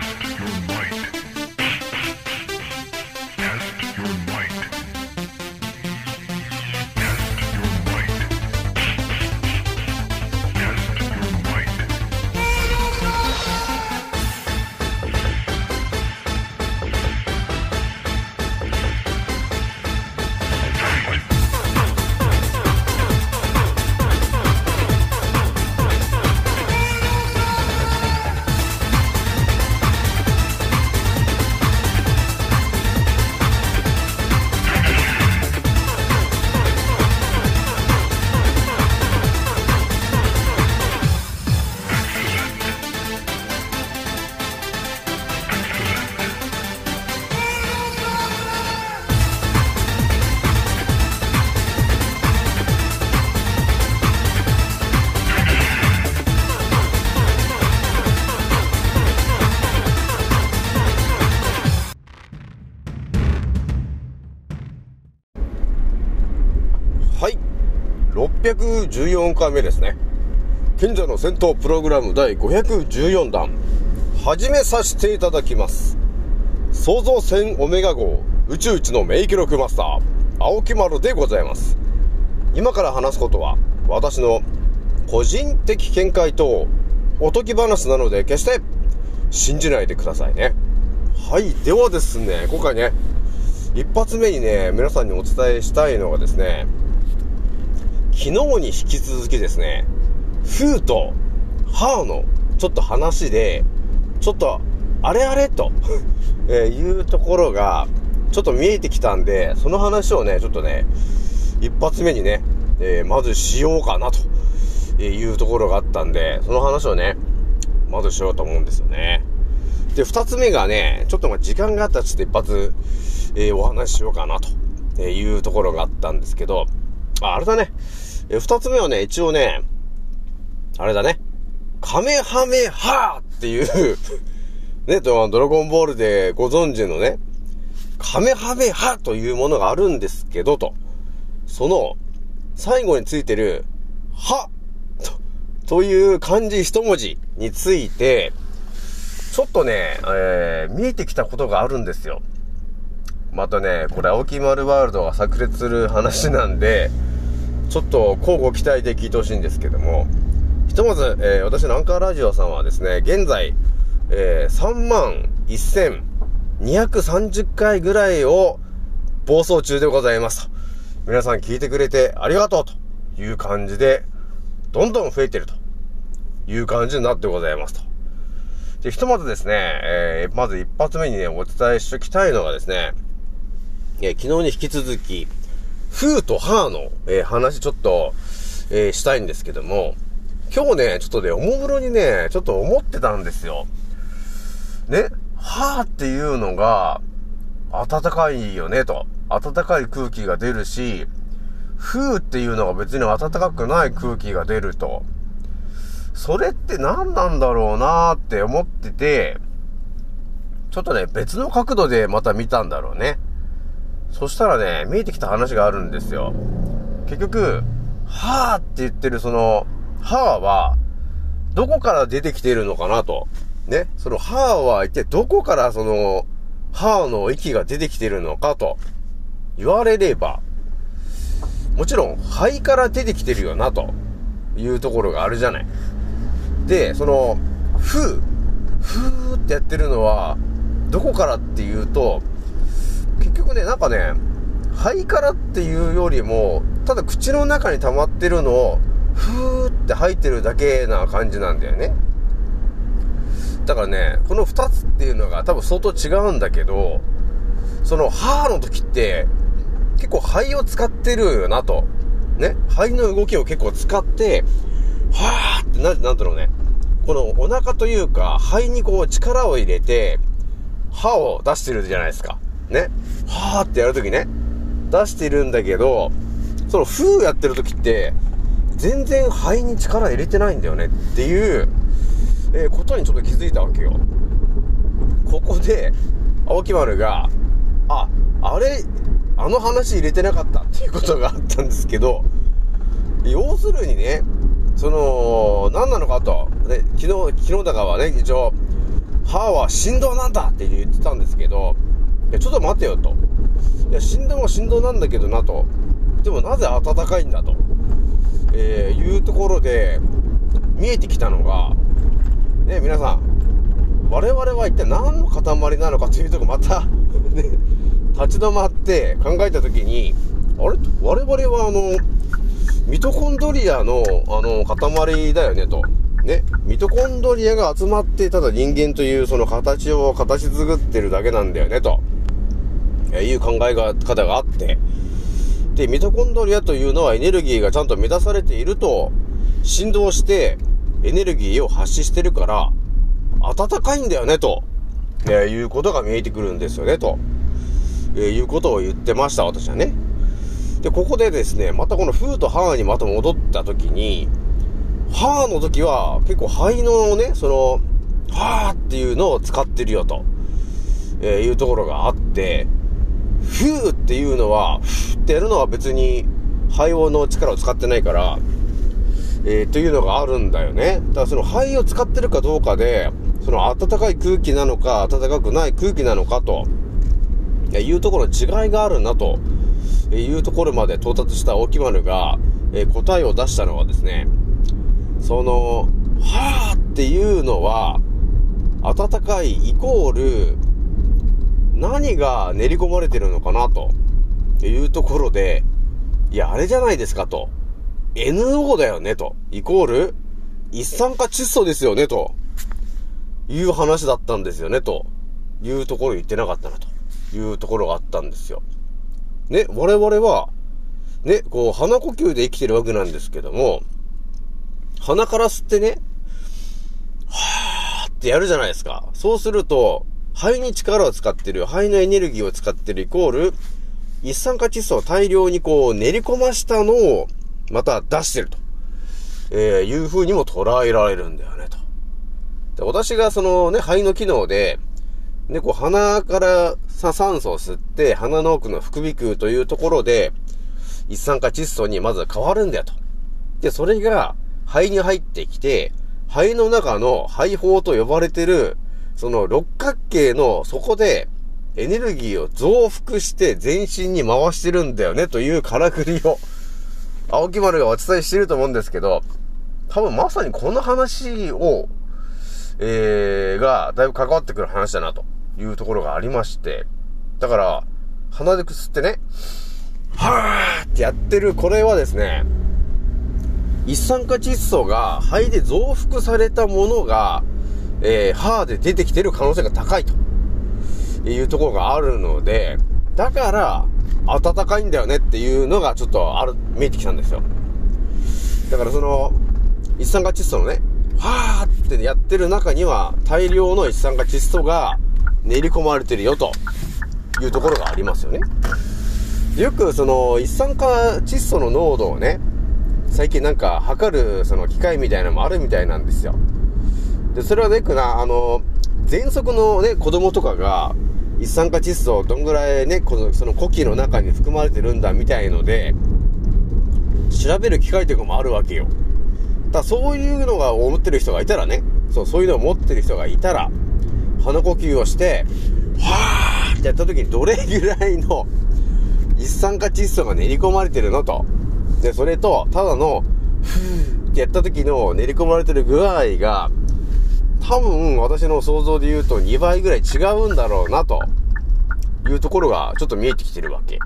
Test your might. 14回目ですね。賢者の戦闘プログラム第514弾。始めさせていただきます。創造船オメガ号宇宙一の名記録マスター、青木丸でございます。今から話すことは、私の個人的見解とおとぎ話なので決して信じないでくださいね。はい。ではですね、今回ね、一発目にね、皆さんにお伝えしたいのがですね、昨日に引き続きですね、フーとハーのちょっと話で、ちょっと、あれあれと、えいうところが、ちょっと見えてきたんで、その話をね、ちょっとね、一発目にね、えーまずしようかなというところがあったんで、その話をね、まずしようと思うんですよね。で、二つ目がね、ちょっとまあ時間があったらちょっと一発、えーお話ししようかなというところがあったんですけど、あ、あれだね。え二つ目はね、一応ね、あれだね。カメハメハーっていう ね、ドラゴンボールでご存知のね、カメハメハというものがあるんですけど、と。その、最後についてる、はと、という漢字一文字について、ちょっとね、えー、見えてきたことがあるんですよ。またね、これ、青木丸ワールドが炸裂する話なんで、ちょっと交互期待で聞いてほしいんですけども、ひとまず、えー私のアンカーラジオさんはですね、現在、えー、3万1230回ぐらいを暴走中でございますと。皆さん聞いてくれてありがとうという感じで、どんどん増えてるという感じになってございますと。で、ひとまずですね、えーまず一発目にね、お伝えしておきたいのがですね、えー昨日に引き続き、フーとハーの、えー話ちょっと、えーしたいんですけども、今日ね、ちょっとね、おもむろにね、ちょっと思ってたんですよ。ね、ハーっていうのが、暖かいよね、と。暖かい空気が出るし、フーっていうのが別に暖かくない空気が出ると。それって何なんだろうなーって思ってて、ちょっとね、別の角度でまた見たんだろうね。そしたらね、見えてきた話があるんですよ。結局、はーって言ってるその、はーは、どこから出てきているのかなと。ね。そのはーは一体どこからその、はーの息が出てきているのかと言われれば、もちろん肺から出てきてるよなというところがあるじゃない。で、その、ふー、ふーってやってるのは、どこからっていうと、結局ね、なんかね、肺からっていうよりも、ただ口の中に溜まってるのを、ふーって吐いてるだけな感じなんだよね。だからね、この二つっていうのが多分相当違うんだけど、その、はーの時って、結構肺を使ってるよなと。ね？肺の動きを結構使って、はーってな、んだろうね。このお腹というか、肺にこう力を入れて、歯を出してるじゃないですか。ね？はーってやるときね。出してるんだけど、その、ふーやってるときって、全然肺に力入れてないんだよねっていう、えーことにちょっと気づいたわけよ。ここで、青木丸が、あ、あれ、あの話入れてなかったっていうことがあったんですけど、要するにね、その、何なのかと。で、昨日、昨日だかはね、一応、歯は振動なんだって言ってたんですけど、や、ちょっと待てよと。いや、振動は振動なんだけどなと。でもなぜ暖かいんだと。えー、いうところで、見えてきたのが、ね、皆さん、我々は一体何の塊なのかというとこまた ね、立ち止まって考えたときに、あれ？我々はあの、ミトコンドリアの、あの、塊だよねと。ね、ミトコンドリアが集まって、ただ人間というその形を形作ってるだけなんだよね、と。いう考え方があって。で、ミトコンドリアというのはエネルギーがちゃんと満たされていると、振動してエネルギーを発ししてるから、暖かいんだよね、と、えいうことが見えてくるんですよね、と、えいうことを言ってました、私はね。で、ここでですね、またこのフーとハーにまた戻った時に、ハーの時は結構肺のね、その、ハーっていうのを使ってるよと、えー、いうところがあって、フーっていうのは、フーってやるのは別に肺音の力を使ってないから、えー、というのがあるんだよね。だからその肺を使ってるかどうかで、その暖かい空気なのか、暖かくない空気なのかと、いうところ違いがあるなと、いうところまで到達した大木丸が、えー、答えを出したのはですね、その、はーっていうのは、暖かいイコール、何が練り込まれてるのかなというところで、いや、あれじゃないですかと。NO だよねと。イコール、一酸化窒素ですよねと。いう話だったんですよねと。いうところ言ってなかったなと。いうところがあったんですよ。ね、我々は、ね、こう、鼻呼吸で生きてるわけなんですけども、鼻から吸ってね、はーってやるじゃないですか。そうすると、肺に力を使ってる、肺のエネルギーを使ってるイコール、一酸化窒素を大量にこう練り込ましたのを、また出してると、えー、いう風にも捉えられるんだよね、と。で私がそのね、肺の機能で、ね、こう鼻から酸素を吸って、鼻の奥の副鼻腔というところで、一酸化窒素にまず変わるんだよと。で、それが、肺に入ってきて、肺の中の肺胞と呼ばれてる、その六角形の底で、エネルギーを増幅して全身に回してるんだよねというからくりを、青木丸がお伝えしてると思うんですけど、多分まさにこの話を、えー、が、だいぶ関わってくる話だなというところがありまして、だから、鼻で吸ってね、はーってやってるこれはですね、一酸化窒素が肺で増幅されたものが、えー、歯で出てきてる可能性が高いというところがあるので、だから、暖かいんだよねっていうのがちょっとある、見えてきたんですよ。だからその、一酸化窒素のね、はーってやってる中には大量の一酸化窒素が練り込まれてるよというところがありますよね。よくその一酸化窒素の濃度をね、最近なんか測るその機械みたいなのもあるみたいなんですよ。で、それはね、くな、あの、喘息のね、子供とかが、一酸化窒素をどんぐらいね、この、その呼気の中に含まれてるんだみたいので、調べる機会というかもあるわけよ。だそういうのが思ってる人がいたらね、そう、そういうのを持ってる人がいたら、鼻呼吸をして、はーってやった時にどれぐらいの 一酸化窒素が練り込まれてるのと。で、それと、ただの、ふーってやった時の練り込まれてる具合が、多分私の想像で言うと2倍ぐらい違うんだろうな、というところがちょっと見えてきてるわけ。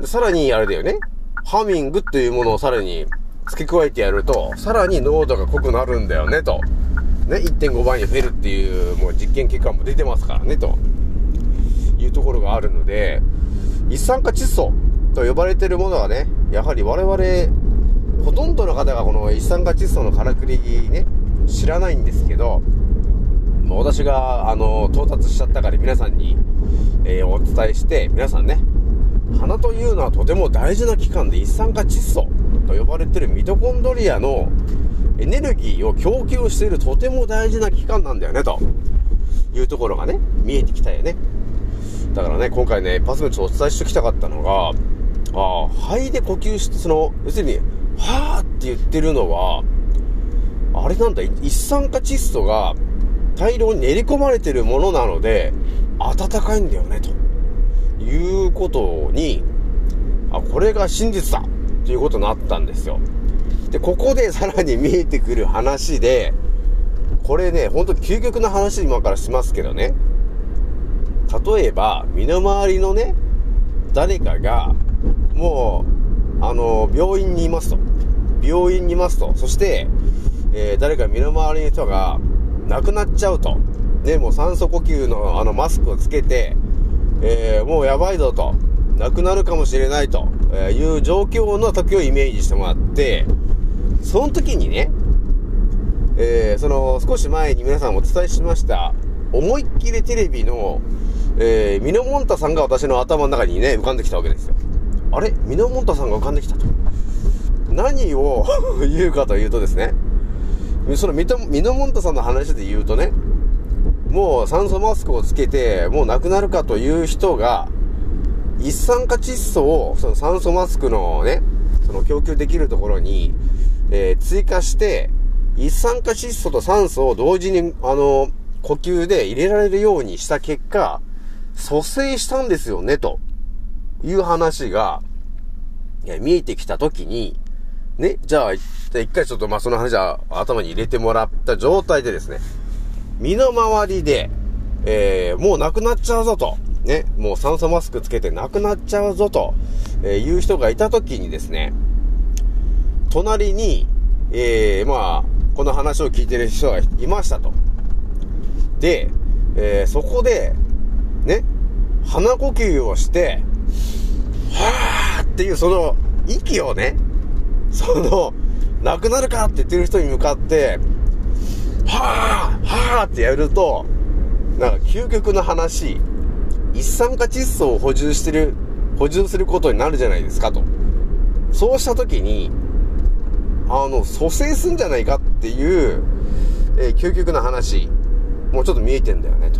でさらにあれだよね。ハミングっていうものをさらに付け加えてやると、さらに濃度が濃くなるんだよね、と。ね、1.5倍に増えるっていう、もう実験結果も出てますからね、というところがあるので、一酸化窒素と呼ばれてるものはね、やはり我々、ほとんどの方がこの一酸化窒素のからくりね、知らないんですけど、ま私が、あの、到達しちゃったから皆さんに、えー、お伝えして、皆さんね、鼻というのはとても大事な器官で一酸化窒素と呼ばれてるミトコンドリアのエネルギーを供給しているとても大事な器官なんだよね、というところがね、見えてきたよね。だからね、今回ね、パスムチお伝えしておきたかったのが、ああ、肺で呼吸して、その、要するに、はーって言ってるのは、あれなんだ、一酸化窒素が大量に練り込まれてるものなので、暖かいんだよね、ということに、あ、これが真実だということになったんですよ。で、ここでさらに見えてくる話で、これね、ほんと究極な話今からしますけどね。例えば、身の回りのね、誰かが、もう、あの、病院にいますと。病院にいますと。そして、えー、誰か身の回りの人が亡くなっちゃうと。で、もう酸素呼吸のあのマスクをつけて、えー、もうやばいぞと。亡くなるかもしれないという状況の時をイメージしてもらって、その時にね、えー、その少し前に皆さんお伝えしました、思いっきりテレビの、えー、ミノモンタさんが私の頭の中にね、浮かんできたわけですよ。あれ？ミノモンタさんが浮かんできたと。何を 言うかというとですね、そのミノモンタさんの話で言うとね、もう酸素マスクをつけて、もう亡くなるかという人が、一酸化窒素を、その酸素マスクのね、その供給できるところに、えー、追加して、一酸化窒素と酸素を同時に、あの、呼吸で入れられるようにした結果、蘇生したんですよね、という話が、見えてきたときに、ね、じゃあ、一回ちょっとまあその話は頭に入れてもらった状態でですね、身の回りで、えー、もう亡くなっちゃうぞと、ね、もう酸素マスクつけて亡くなっちゃうぞと、えー、いう人がいたときにですね、隣に、えー、まあ、この話を聞いてる人がいましたと。で、えー、そこで、ね、鼻呼吸をして、はーっていうその息をね、その、亡くなるかって言ってる人に向かって、はーはーってやると、なんか究極の話、一酸化窒素を補充してる、補充することになるじゃないですかと。そうした時に、あの、蘇生すんじゃないかっていう、えー、究極な話、もうちょっと見えてんだよね、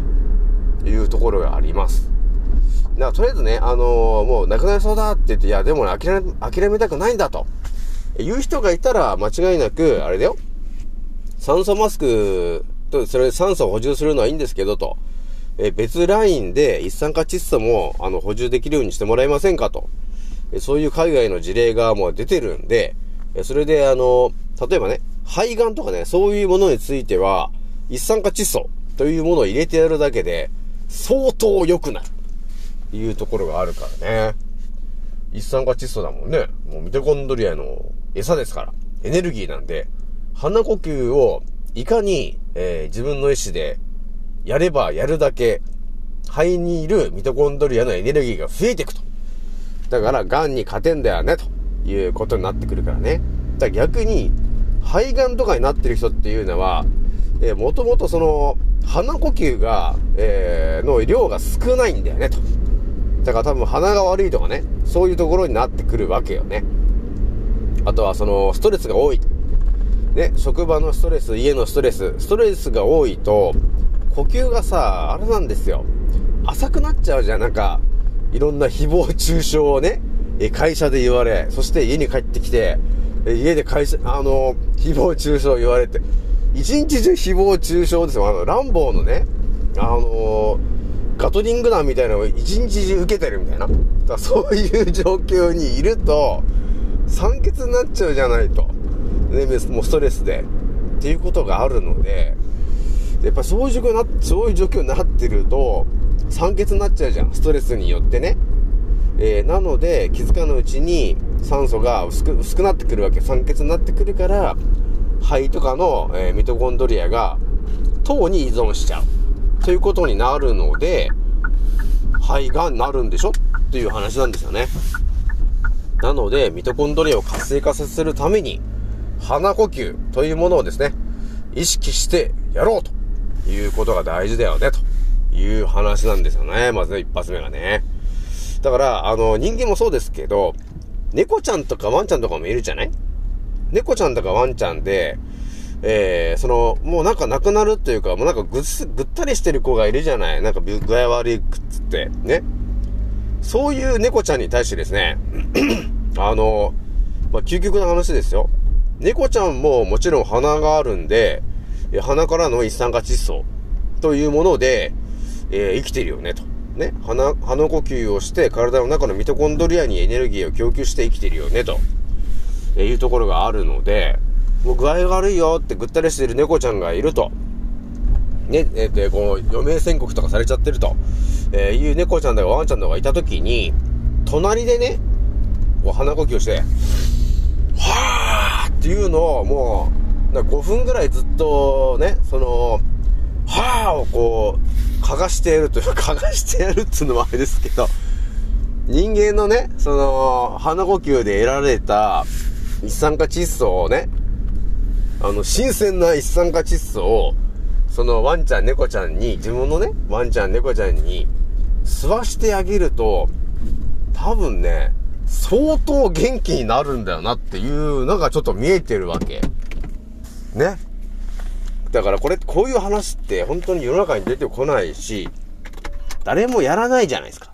というところがあります。だからとりあえずね、あのー、もう亡くなりそうだって言って、いや、でもね、諦め、諦めたくないんだと。いう人がいたら、間違いなく、あれだよ。酸素マスクと、それ酸素を補充するのはいいんですけど、と。え別ラインで一酸化窒素も、あの、補充できるようにしてもらえませんかと。えそういう海外の事例がもう出てるんで、えそれで、あの、例えばね、肺がんとかね、そういうものについては、一酸化窒素というものを入れてやるだけで、相当良くなる。いうところがあるからね。一酸化窒素だもんね。もうミトコンドリアの餌ですから。エネルギーなんで、鼻呼吸をいかに、えー、自分の意思でやればやるだけ、肺にいるミトコンドリアのエネルギーが増えていくと。だから、癌に勝てんだよね、ということになってくるからね。だら逆に、肺がんとかになってる人っていうのは、えー、もともとその、鼻呼吸が、えー、の量が少ないんだよね、と。だから多分鼻が悪いとかね、そういうところになってくるわけよね。あとはその、ストレスが多い。ね、職場のストレス、家のストレス、ストレスが多いと、呼吸がさ、あれなんですよ。浅くなっちゃうじゃん、なんか、いろんな誹謗中傷をね、会社で言われ、そして家に帰ってきて、家で会社、あの、誹謗中傷言われて、一日中誹謗中傷ですよ。あの、ランボーのね、あのガトリング弾みたいなのを一日中受けてるみたいな。だからそういう状況にいると、酸欠になっちゃうじゃないと。ね、もうストレスで。っていうことがあるので、やっぱそういう状況にな、そういう状況になってると、酸欠になっちゃうじゃん。ストレスによってね。えー、なので、気づかぬうちに酸素が薄く、薄くなってくるわけ。酸欠になってくるから、肺とかの、えー、ミトコンドリアが、糖に依存しちゃう。ということになるので、肺がなるんでしょ？っていう話なんですよね。なので、ミトコンドリアを活性化させるために、鼻呼吸というものをですね、意識してやろうということが大事だよね、という話なんですよね。まずね、一発目がね。だから、あの、人間もそうですけど、猫ちゃんとかワンちゃんとかもいるじゃない？猫ちゃんとかワンちゃんで、えー、その、もうなんか亡くなるというか、もうなんかぐっ、ぐったりしてる子がいるじゃない？なんか具合悪いくっつって、ね。そういう猫ちゃんに対してですね、あの、まあ、究極な話ですよ。猫ちゃんももちろん鼻があるんで、鼻からの一酸化窒素というもので、えー生きてるよね、と。ね。鼻、鼻呼吸をして体の中のミトコンドリアにエネルギーを供給して生きてるよね、と。えーいうところがあるので、もう具合が悪いよってぐったりしてる猫ちゃんがいると。ね、えーで、こう、余命宣告とかされちゃってると、えーいう猫ちゃんだかワンちゃんだかいたときに、隣でね、こう鼻呼吸して、はーっていうのをもう、な5分ぐらいずっとね、その、はーをこう、嗅がしてやるという、嗅がしてやるっていうのもあれですけど、人間のね、その、鼻呼吸で得られた一酸化窒素をね、あの、新鮮な一酸化窒素を、そのワンちゃん、猫ちゃんに、自分のね、ワンちゃん、猫ちゃんに吸わしてあげると、多分ね、相当元気になるんだよなっていうのがちょっと見えてるわけ。ね。だからこれ、こういう話って本当に世の中に出てこないし、誰もやらないじゃないですか。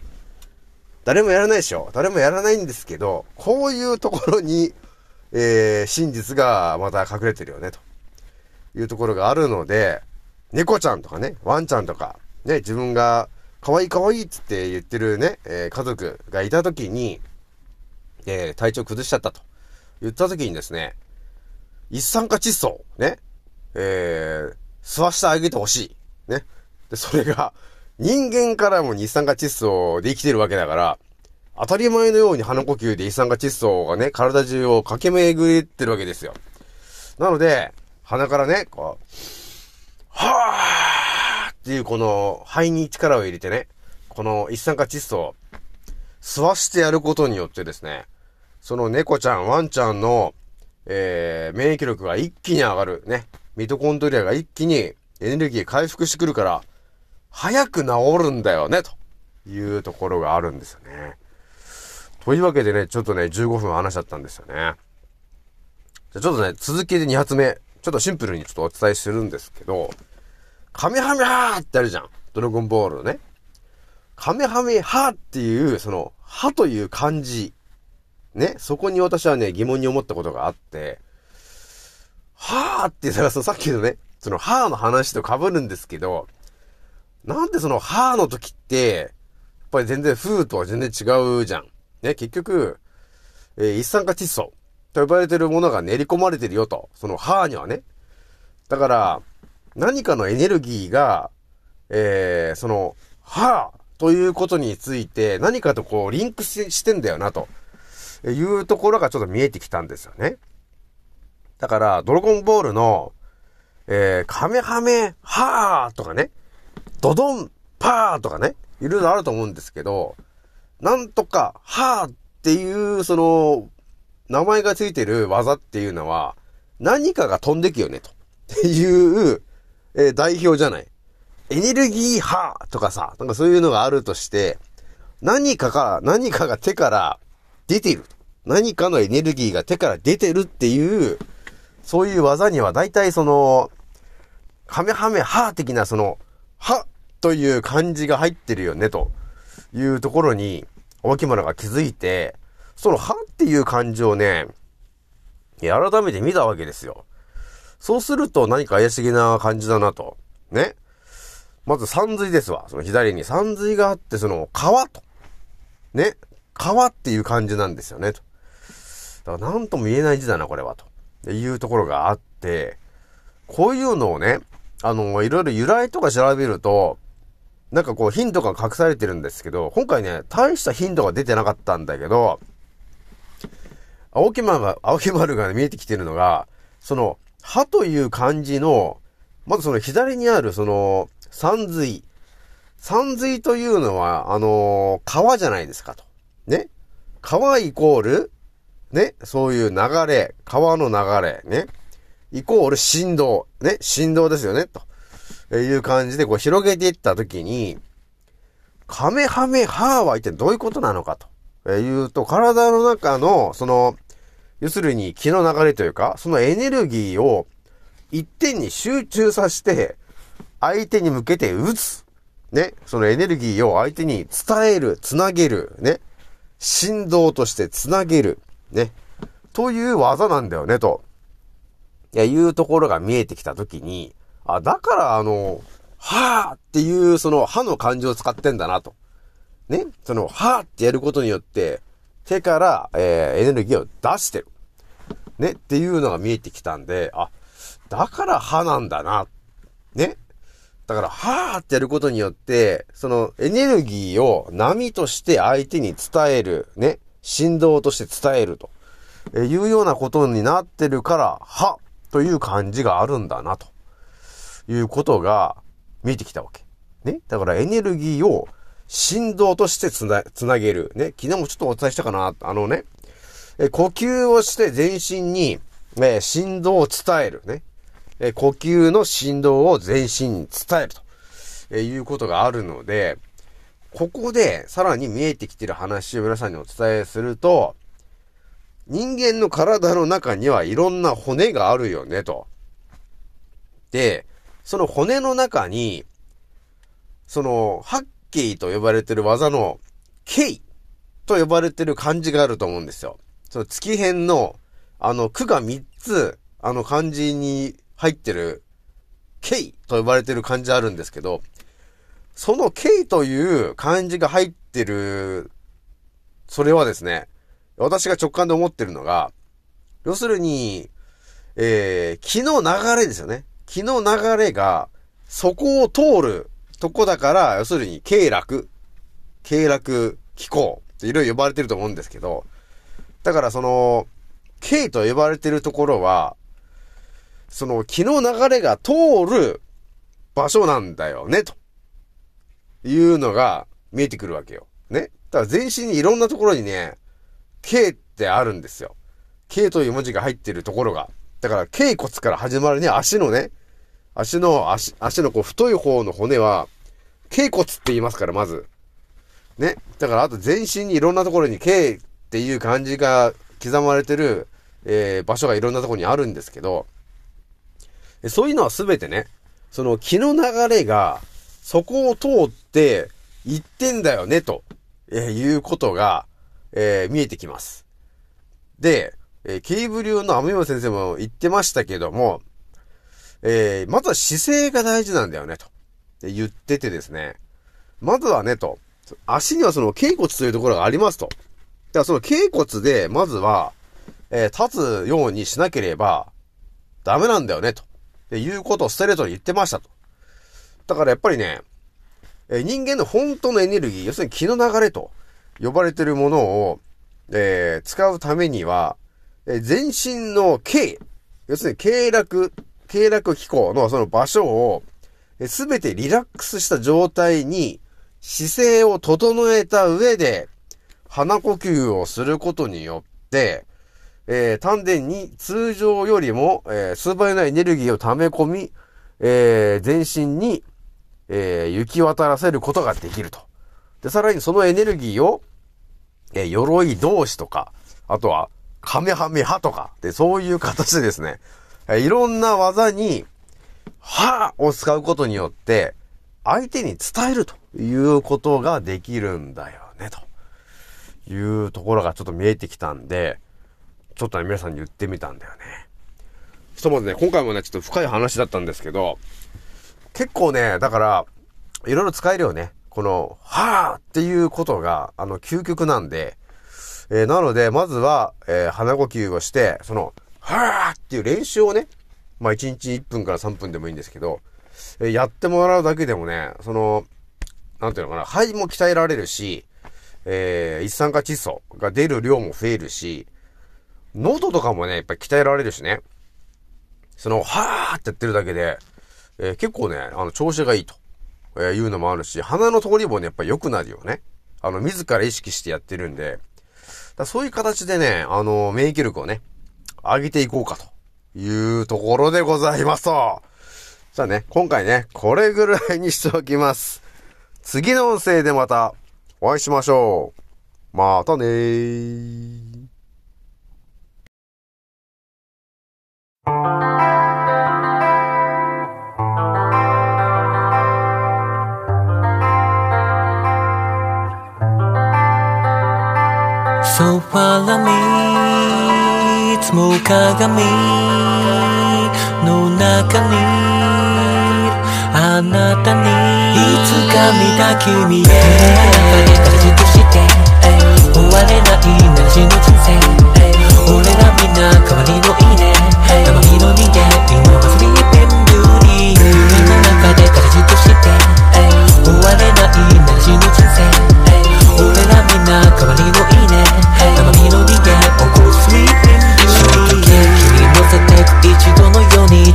誰もやらないでしょ誰もやらないんですけど、こういうところに、えー、真実がまた隠れてるよね、というところがあるので、猫ちゃんとかね、ワンちゃんとか、ね、自分が可愛い可愛いっつって言ってるね、えー家族がいたときに、えー体調崩しちゃったと言ったときにですね、一酸化窒素、ね、えー、吸わしてあげてほしい。ね。で、それが、人間からも一酸化窒素で生きてるわけだから、当たり前のように鼻呼吸で一酸化窒素がね、体中を駆け巡ってるわけですよ。なので、鼻からね、こう、っていうこの肺に力を入れてね、この一酸化窒素を吸わしてやることによってですね、その猫ちゃん、ワンちゃんの、えー、免疫力が一気に上がる。ね。ミトコンドリアが一気にエネルギー回復してくるから、早く治るんだよね、というところがあるんですよね。というわけでね、ちょっとね、15分話しちゃったんですよね。じゃちょっとね、続きで2発目、ちょっとシンプルにちょっとお伝えするんですけど、カメハメハーってあるじゃん。ドラゴンボールのね。カメハメハーっていう、その、ハという漢字。ね。そこに私はね、疑問に思ったことがあって、はーって、だからそのさっきのね、その、はーの話と被るんですけど、なんでその、はーの時って、やっぱり全然、風とは全然違うじゃん。ね、結局、えー一酸化窒素と呼ばれてるものが練り込まれてるよと。その、はーにはね。だから、何かのエネルギーが、えー、その、はーということについて何かとこう、リンクしてんだよな、というところがちょっと見えてきたんですよね。だから、ドラゴンボールの、えー、カメハメハーとかね、ドドンパーとかね、いろいろあると思うんですけど、なんとか、はーっていう、その、名前がついてる技っていうのは、何かが飛んでくよね、と。っていう、えー代表じゃない。エネルギー波とかさ、なんかそういうのがあるとして、何かが、何かが手から出てる。何かのエネルギーが手から出てるっていう、そういう技には大体その、カメハメハ的なその、はという漢字が入ってるよね、というところに、大木村が気づいて、そのはっていう漢字をね、改めて見たわけですよ。そうすると何か怪しげな感じだなと。ね。まず山水ですわ。その左に山水があって、その川と。ね。川っていう感じなんですよね。と。だから何とも言えない字だな、これは。というところがあって、こういうのをね、あの、いろいろ由来とか調べると、なんかこうヒントが隠されてるんですけど、今回ね、大したヒントが出てなかったんだけど、青木丸が、青木丸が見えてきてるのが、その、歯という漢字の、まずその左にあるその、山水。山水というのは、あの川じゃないですかと。ね。川イコール、ね。そういう流れ、川の流れ、ね。イコール振動、ね。振動ですよね、と。いう感じでこう広げていったときに、カメハメハーは一体どういうことなのかと。いうと、体の中の、その、要するに気の流れというか、そのエネルギーを一点に集中させて、相手に向けて打つ。ね。そのエネルギーを相手に伝える、つなげる。ね。振動としてつなげる。ね。という技なんだよね、と。いや、いうところが見えてきたときに、あ、だからあの、はーっていう、その、歯の感じを使ってんだなと。ね。その、はーってやることによって、手から、えーエネルギーを出してる。ね。っていうのが見えてきたんで、あ、だから歯なんだな。ね。だから、はーってやることによって、そのエネルギーを波として相手に伝える、ね。振動として伝えると。えいうようなことになってるから、はという感じがあるんだな、ということが見えてきたわけ。ね。だからエネルギーを振動としてつな、つなげる。ね。昨日もちょっとお伝えしたかな。あのね。え呼吸をして全身に、え振動を伝える。ね。え呼吸の振動を全身に伝えると、えいうことがあるので、ここでさらに見えてきてる話を皆さんにお伝えすると、人間の体の中にはいろんな骨があるよね、と。で、その骨の中に、その、八景と呼ばれてる技の、景と呼ばれてる漢字があると思うんですよ。その月辺の、あの、句が3つ、あの漢字に入ってる、景と呼ばれてる漢字あるんですけど、その景という漢字が入ってる、それはですね、私が直感で思ってるのが、要するに、えー、気の流れですよね。気の流れが、そこを通るとこだから、要するに、経絡、経絡気候っていろいろ呼ばれてると思うんですけど、だからその、経と呼ばれてるところは、その気の流れが通る場所なんだよね、というのが見えてくるわけよ。ね。だから全身にいろんなところにね、K ってあるんですよ。K という文字が入ってるところが。だから、頸骨から始まるね、足のね、足の、足、足のこう太い方の骨は、頸骨って言いますから、まず。ね。だから、あと全身にいろんなところに K っていう漢字が刻まれてる、えー場所がいろんなところにあるんですけど、そういうのはすべてね、その気の流れが、そこを通って行ってんだよね、と、えーいうことが、えー見えてきます。で、えー、ケーブ流の雨山先生も言ってましたけども、えーまずは姿勢が大事なんだよね、と。で言っててですね。まずはね、と。足にはその頸骨というところがありますと。だからその頸骨で、まずは、えー立つようにしなければ、ダメなんだよね、と。でいうことをストレートに言ってましたと。だからやっぱりね、えー人間の本当のエネルギー、要するに気の流れと呼ばれてるものを、えー使うためには、え全身の経、要するに経絡、経絡機構のその場所を、すべてリラックスした状態に姿勢を整えた上で、鼻呼吸をすることによって、えー丹田に通常よりも、えー数倍のエネルギーを溜め込み、えー全身に、えー行き渡らせることができると。で、さらにそのエネルギーを、えー鎧同士とか、あとは、カメハメハとか、で、そういう形でですね、いろんな技に、はぁを使うことによって、相手に伝えるということができるんだよね、というところがちょっと見えてきたんで、ちょっとね、皆さんに言ってみたんだよね。ひとまずね、今回もね、ちょっと深い話だったんですけど、結構ね、だから、いろいろ使えるよね。この、はーっていうことが、あの、究極なんで、えーなので、まずは、えー鼻呼吸をして、その、はーっていう練習をね、まあ、1日1分から3分でもいいんですけど、えやってもらうだけでもね、その、なんていうのかな、肺も鍛えられるし、えー一酸化窒素が出る量も増えるし、喉とかもね、やっぱり鍛えられるしね。その、はーってやってるだけで、えー結構ね、あの、調子がいいと、えーいうのもあるし、鼻の通りもね、やっぱり良くなるよね。あの、自ら意識してやってるんで、だそういう形でね、あの、免疫力をね、上げていこうかというところでございますと。じゃあね、今回ね、これぐらいにしておきます。次の音声でまたお会いしましょう。またねー。ソファラにいつも鏡の中にああなたに。いつか見た君へ。形として終われないなしの人生俺らみんな代わりのいいね生身の人間今はスリーピンビューティー夢の中で形として終われないなしの人生俺らみんな代わりのいいね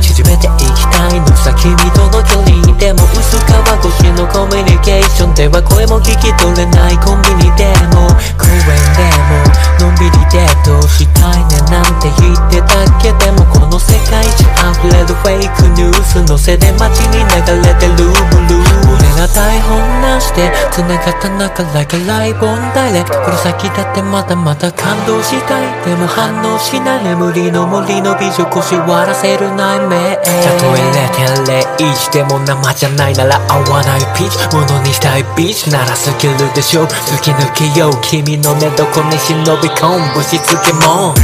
縮めていきたいのさ君との距離でも薄皮越しのコミュニケーションでは声も聞き取れないコンビニでも公園でものんびりデートしたいねなんて言ってたけでもこの世界中溢れるフェイクニュースのせで街に流れてるブルー俺ら台本なしで繋がった中 like a live on direct この先だってまだまだ感動したいでも反応しない眠りの森の美女腰割らせる内面たとえ0.01でも生じゃないなら合わないピーチ。ものにしたいビーチ。ならスキルでしょ突き抜けよう君の寝床に忍び込む。ぶしつけも